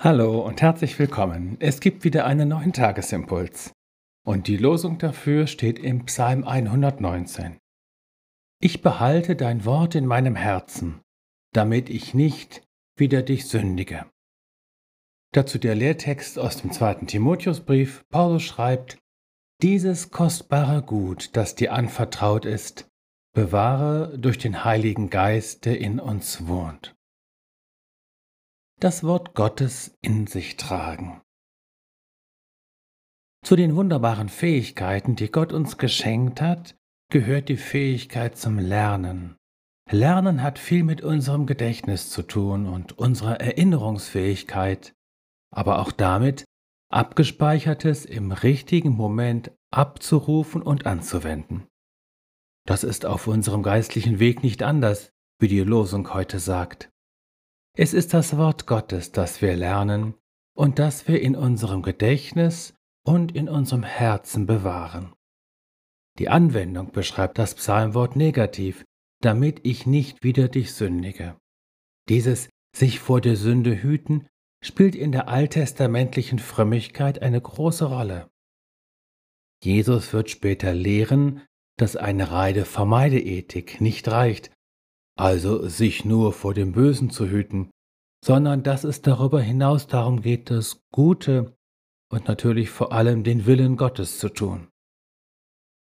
Hallo und herzlich willkommen. Es gibt wieder einen neuen Tagesimpuls. Und die Losung dafür steht im Psalm 119. Ich behalte dein Wort in meinem Herzen, damit ich nicht wieder dich sündige. Dazu der Lehrtext aus dem zweiten Timotheusbrief. Paulus schreibt, dieses kostbare Gut, das dir anvertraut ist, bewahre durch den Heiligen Geist, der in uns wohnt das Wort Gottes in sich tragen. Zu den wunderbaren Fähigkeiten, die Gott uns geschenkt hat, gehört die Fähigkeit zum Lernen. Lernen hat viel mit unserem Gedächtnis zu tun und unserer Erinnerungsfähigkeit, aber auch damit, abgespeichertes im richtigen Moment abzurufen und anzuwenden. Das ist auf unserem geistlichen Weg nicht anders, wie die Losung heute sagt. Es ist das Wort Gottes, das wir lernen und das wir in unserem Gedächtnis und in unserem Herzen bewahren. Die Anwendung beschreibt das Psalmwort negativ, damit ich nicht wieder dich sündige. Dieses sich vor der Sünde hüten spielt in der alttestamentlichen Frömmigkeit eine große Rolle. Jesus wird später lehren, dass eine reine Vermeideethik nicht reicht, also sich nur vor dem Bösen zu hüten, sondern dass es darüber hinaus darum geht, das Gute und natürlich vor allem den Willen Gottes zu tun.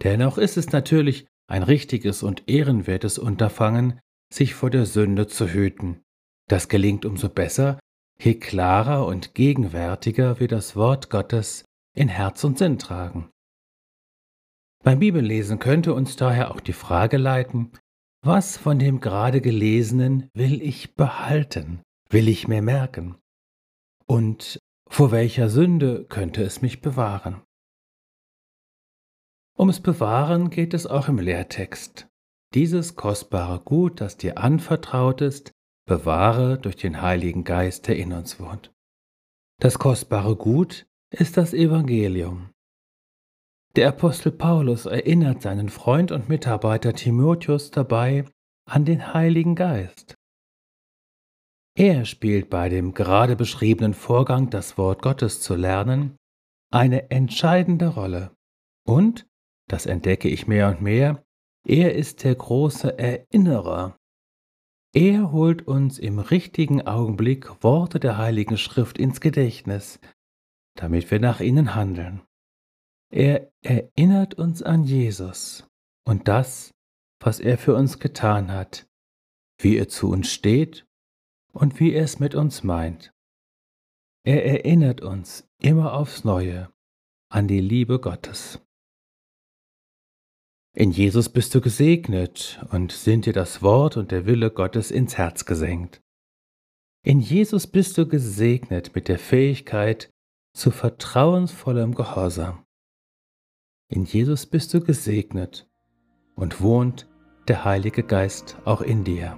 Dennoch ist es natürlich ein richtiges und ehrenwertes Unterfangen, sich vor der Sünde zu hüten. Das gelingt umso besser, je klarer und gegenwärtiger wir das Wort Gottes in Herz und Sinn tragen. Beim Bibellesen könnte uns daher auch die Frage leiten, was von dem gerade Gelesenen will ich behalten, will ich mir merken? Und vor welcher Sünde könnte es mich bewahren? Ums Bewahren geht es auch im Lehrtext. Dieses kostbare Gut, das dir anvertraut ist, bewahre durch den Heiligen Geist, der in uns wohnt. Das kostbare Gut ist das Evangelium. Der Apostel Paulus erinnert seinen Freund und Mitarbeiter Timotheus dabei an den Heiligen Geist. Er spielt bei dem gerade beschriebenen Vorgang, das Wort Gottes zu lernen, eine entscheidende Rolle. Und, das entdecke ich mehr und mehr, er ist der große Erinnerer. Er holt uns im richtigen Augenblick Worte der Heiligen Schrift ins Gedächtnis, damit wir nach ihnen handeln. Er erinnert uns an Jesus und das, was er für uns getan hat, wie er zu uns steht und wie er es mit uns meint. Er erinnert uns immer aufs Neue an die Liebe Gottes. In Jesus bist du gesegnet und sind dir das Wort und der Wille Gottes ins Herz gesenkt. In Jesus bist du gesegnet mit der Fähigkeit zu vertrauensvollem Gehorsam. In Jesus bist du gesegnet und wohnt der Heilige Geist auch in dir.